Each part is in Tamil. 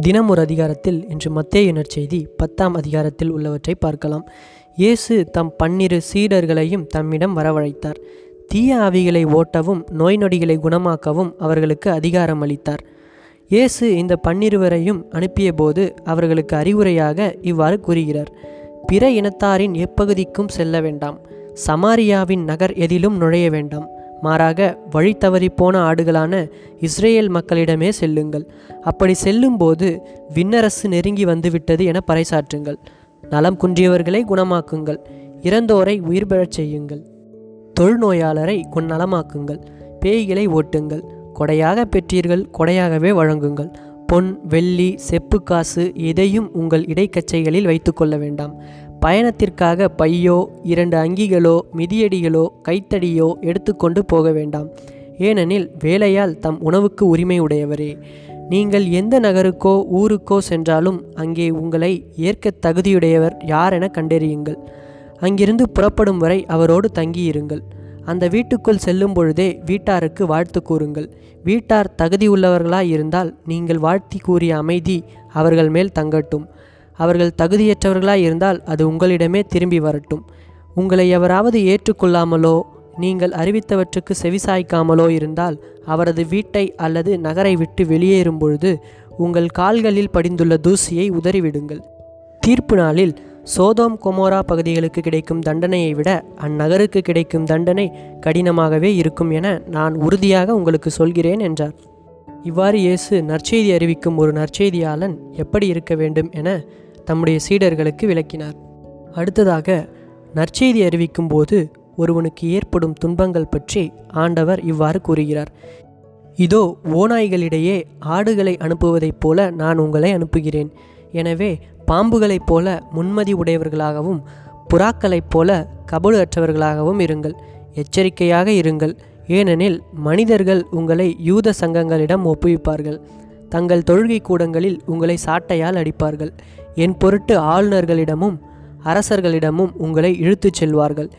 தினம் ஒரு அதிகாரத்தில் இன்று மத்தேயு செய்தி பத்தாம் அதிகாரத்தில் உள்ளவற்றை பார்க்கலாம். இயேசு தம் பன்னிரு சீடர்களையும் தம்மிடம் வரவழைத்தார். தீய ஆவிகளை ஓட்டவும் நோய் நொடிகளை குணமாக்கவும் அவர்களுக்கு அதிகாரம் அளித்தார். இயேசு இந்த பன்னிருவரையும் அனுப்பியபோது அவர்களுக்கு அறிவுரையாக இவ்வாறு கூறுகிறார். பிற இனத்தாரின் எப்பகுதிக்கும் செல்ல வேண்டாம். சமாரியாவின் நகர் எதிலும் நுழைய வேண்டாம். மாறாக வழி தவறி போன ஆடுகளான இஸ்ரேல் மக்களிடமே செல்லுங்கள். அப்படி செல்லும்போது விண்ணரசு நெருங்கி வந்துவிட்டது என பறைசாற்றுங்கள். நலம் குன்றியவர்களை குணமாக்குங்கள். இறந்தோரை உயிர் பெறச் செய்யுங்கள். தொழுநோயாளரை குணநலமாக்குங்கள். பேய்களை ஓட்டுங்கள். கொடையாக பெற்றீர்கள் கொடையாகவே வழங்குங்கள். பொன் வெள்ளி செப்பு காசு எதையும் உங்கள் இடைக்கச்சைகளில் வைத்துக்கொள்ள வேண்டாம். பயணத்திற்காக பையோ இரண்டு அங்கிகளோ மிதியடிகளோ கைத்தடியோ எடுத்துக்கொண்டு போக வேண்டாம். ஏனெனில் வேலையால் தம் உணவுக்கு உரிமை உடையவரே. நீங்கள் எந்த நகருக்கோ ஊருக்கோ சென்றாலும் அங்கே உங்களை ஏற்க தகுதியுடையவர் யாரென கண்டறியுங்கள். அங்கிருந்து புறப்படும் வரை அவரோடு தங்கியிருங்கள். அந்த வீட்டுக்குள் செல்லும் பொழுதே வீட்டாருக்கு வாழ்த்து கூறுங்கள். வீட்டார் தகுதி உள்ளவர்களாய் இருந்தால் நீங்கள் வாழ்த்தி கூறிய அமைதி அவர்கள் மேல் தங்கட்டும். அவர்கள் தகுதியற்றவர்களாய் இருந்தால் அது உங்களிடமே திரும்பி வரட்டும். உங்களை எவராவது ஏற்றுக்கொள்ளாமலோ நீங்கள் அறிவித்தவற்றுக்கு செவிசாய்க்காமலோ இருந்தால் அவரது வீட்டை அல்லது நகரை விட்டு வெளியேறும் பொழுது உங்கள் கால்களில் படிந்துள்ள தூசியை உதறிவிடுங்கள். தீர்ப்பு நாளில் சோதோம் கொமோரா பகுதிகளுக்கு கிடைக்கும் தண்டனையை விட அந்நகருக்கு கிடைக்கும் தண்டனை கடினமாகவே இருக்கும் என நான் உறுதியாக உங்களுக்கு சொல்கிறேன் என்றார். இவ்வாறு இயேசு நற்செய்தி அறிவிக்கும் ஒரு நற்செய்தியாளன் எப்படி இருக்க வேண்டும் என தம்முடைய சீடர்களுக்கு விளக்கினார். அடுத்ததாக நற்செய்தி அறிவிக்கும் போது ஒருவனுக்கு ஏற்படும் துன்பங்கள் பற்றி ஆண்டவர் இவ்வாறு கூறுகிறார். இதோ ஓநாய்களிடையே ஆடுகளை அனுப்புவதைப் போல நான் உங்களை அனுப்புகிறேன். எனவே பாம்புகளைப் போல முன்மதி உடையவர்களாகவும் புறாக்களைப் போல கபடு அற்றவர்களாகவும் இருங்கள். எச்சரிக்கையாக இருங்கள். ஏனெனில் மனிதர்கள் உங்களை யூத சங்கங்களிடம் ஒப்புவிப்பார்கள். தங்கள் தொழுகை கூடங்களில் உங்களை சாட்டையால் அடிப்பார்கள். என் பொருட்டு ஆளுநர்களிடமும் அரசர்களிடமும் உங்களை இழுத்துச் செல்வார்கள்.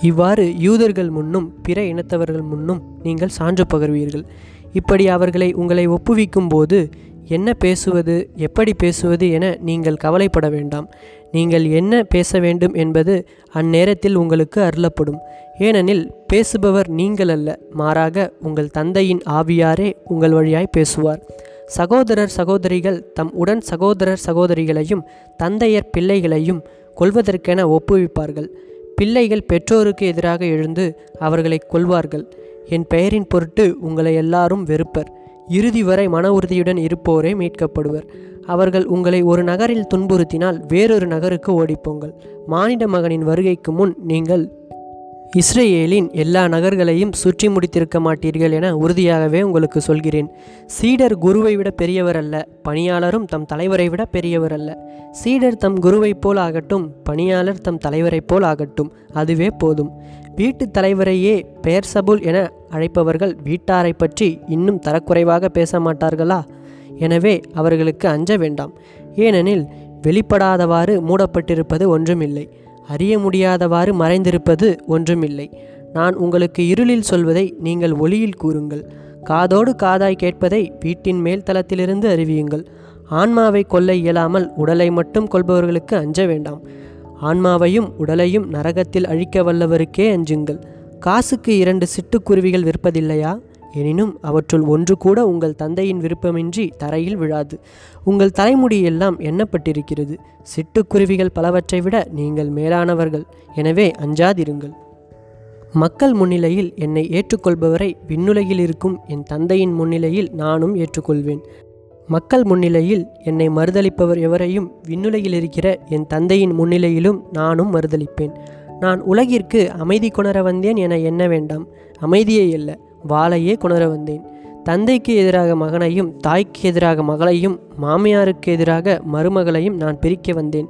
இவ்வாறு யூதர்கள் முன்னும் பிற இனத்தவர்கள் முன்னும் நீங்கள் சான்று பகர்வீர்கள். இப்படி அவர்களை உங்களை ஒப்புவிக்கும் போது என்ன பேசுவது எப்படி பேசுவது என நீங்கள் கவலைப்பட வேண்டாம். நீங்கள் என்ன பேச வேண்டும் என்பது அந்நேரத்தில் உங்களுக்கு அருளப்படும். ஏனெனில் பேசுபவர் நீங்கள் அல்ல மாறாக உங்கள் தந்தையின் ஆவியாரே உங்கள் வழியாய் பேசுவார். சகோதரர் சகோதரிகள் தம் உடன் சகோதரர் சகோதரிகளையும் தந்தையர் பிள்ளைகளையும் கொள்வதற்கென ஒப்புவிப்பார்கள். பிள்ளைகள் பெற்றோருக்கு எதிராக எழுந்து அவர்களை கொல்வார்கள். என் பெயரின் பொருட்டு உங்களை எல்லாரும் வெறுப்பர். இறுதி வரை மன உறுதியுடன் இருப்போரே மீட்கப்படுவர். அவர்கள் உங்களை ஒரு நகரில் துன்புறுத்தினால் வேறொரு நகருக்கு ஓடிப்போங்கள். மானிட மகனின் வருகைக்கு முன் நீங்கள் இஸ்ரேலின் எல்லா நகர்களையும் சுற்றி முடித்திருக்க மாட்டீர்கள் என உறுதியாகவே உங்களுக்கு சொல்கிறேன். சீடர் குருவை விட பெரியவர் அல்ல பணியாளரும் தம் தலைவரை விட பெரியவர் அல்ல. சீடர் தம் குருவைப் போல் ஆகட்டும் பணியாளர் தம் தலைவரைப் போல் ஆகட்டும் அதுவே போதும். வீட்டு தலைவரையே பெயர் சபுல் என அழைப்பவர்கள் வீட்டாரை பற்றி இன்னும் தரக்குறைவாக பேச மாட்டார்களா? எனவே அவர்களுக்கு அஞ்ச வேண்டாம். ஏனெனில் வெளிப்படாதவாறு மூடப்பட்டிருப்பது ஒன்றுமில்லை. அறிய முடியாதவாறு மறைந்திருப்பது ஒன்றுமில்லை. நான் உங்களுக்கு இருளில் சொல்வதை நீங்கள் ஒளியில் கூறுங்கள். காதோடு காதாய் கேட்பதை வீட்டின் மேல் தளத்திலிருந்து அறிவியுங்கள். ஆன்மாவை கொல்ல இயலாமல் உடலை மட்டும் கொள்பவர்களுக்கு அஞ்ச வேண்டாம். ஆன்மாவையும் உடலையும் நரகத்தில் அழிக்க வல்லவருக்கே அஞ்சுங்கள். காசுக்கு இரண்டு சிட்டுக்குருவிகள் விற்பதில்லையா? எனினும் அவற்றுள் ஒன்று கூட உங்கள் தந்தையின் விருப்பமின்றி தரையில் விழாது. உங்கள் தலைமுடியெல்லாம் எண்ணப்பட்டிருக்கிறது. சிட்டுக்குருவிகள் பலவற்றை விட நீங்கள் மேலானவர்கள். எனவே அஞ்சாதிருங்கள். மக்கள் முன்னிலையில் என்னை ஏற்றுக்கொள்பவரை விண்ணுலகில் இருக்கும் என் தந்தையின் முன்னிலையில் நானும் ஏற்றுக்கொள்வேன். மக்கள் முன்னிலையில் என்னை மறுதளிப்பவர் எவரையும் விண்ணுலகில் இருக்கிற என் தந்தையின் முன்னிலையிலும் நானும் மறுதளிப்பேன். நான் உலகிற்கு அமைதி கொணர வந்தேன் என எண்ண வேண்டாம். அமைதியே இல்லை வாளையே குணர வந்தேன். தந்தைக்கு எதிராக மகனையும் தாய்க்கு எதிராக மகளையும் மாமியாருக்கு எதிராக மருமகளையும் நான் பிரிக்க வந்தேன்.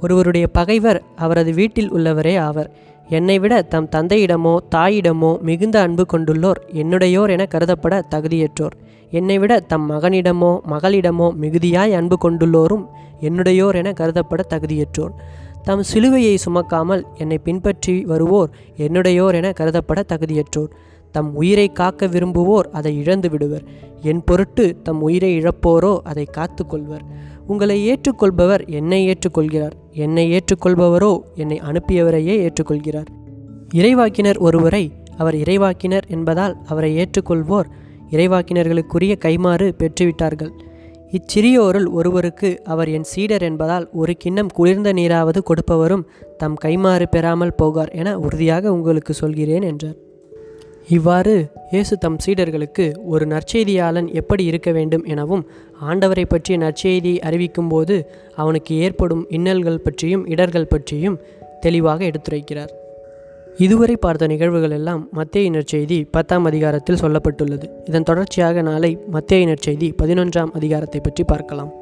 ஒருவருடைய பகைவர் அவரது வீட்டில் உள்ளவரே ஆவர். என்னை விட தம் தந்தையிடமோ தாயிடமோ மிகுந்த அன்பு கொண்டுள்ளோர் என்னுடையோர் என கருதப்பட தகுதியற்றோர். என்னை விட தம் மகனிடமோ மகளிடமோ மிகுதியாய் அன்பு கொண்டுள்ளோரும் என்னுடையோர் என கருதப்பட தகுதியற்றோர். தம் சிலுவையை சுமக்காமல் என்னை பின்பற்றி வருவோர் என்னுடையோர் என கருதப்பட தகுதியற்றோர். தம் உயிரை காக்க விரும்புவோர் அதை இழந்து விடுவர். என் பொருட்டு தம் உயிரை இழப்போரோ அதை காத்து கொள்வர். உங்களை ஏற்றுக்கொள்பவர் என்னை ஏற்றுக்கொள்கிறார். என்னை ஏற்றுக்கொள்பவரோ என்னை அனுப்பியவரையே ஏற்றுக்கொள்கிறார். இறைவாக்கினர் ஒருவரை அவர் இறைவாக்கினர் என்பதால் அவரை ஏற்றுக்கொள்வோர் இறைவாக்கினர்களுக்குரிய கைமாறு பெற்றுவிட்டார்கள். இச்சிறியோருள் ஒருவருக்கு அவர் என் சீடர் என்பதால் ஒரு கிண்ணம் குளிர்ந்த நீராவது கொடுப்பவரும் தம் கைமாறு பெறாமல் போகார் என உறுதியாக உங்களுக்கு சொல்கிறேன் என்றார். இவ்வாறு இயேசு தம் சீடர்களுக்கு ஒரு நற்செய்தியாளன் எப்படி இருக்க வேண்டும் எனவும் ஆண்டவரை பற்றிய நற்செய்தியை அறிவிக்கும்போது அவனுக்கு ஏற்படும் இன்னல்கள் பற்றியும் இடர்கள் பற்றியும் தெளிவாக எடுத்துரைக்கிறார். இதுவரை பார்த்த நிகழ்வுகள் எல்லாம் மத்திய நற்செய்தி பத்தாம் அதிகாரத்தில் சொல்லப்பட்டுள்ளது. இதன் தொடர்ச்சியாக நாளை மத்திய நற்செய்தி பதினொன்றாம் அதிகாரத்தை பற்றி பார்க்கலாம்.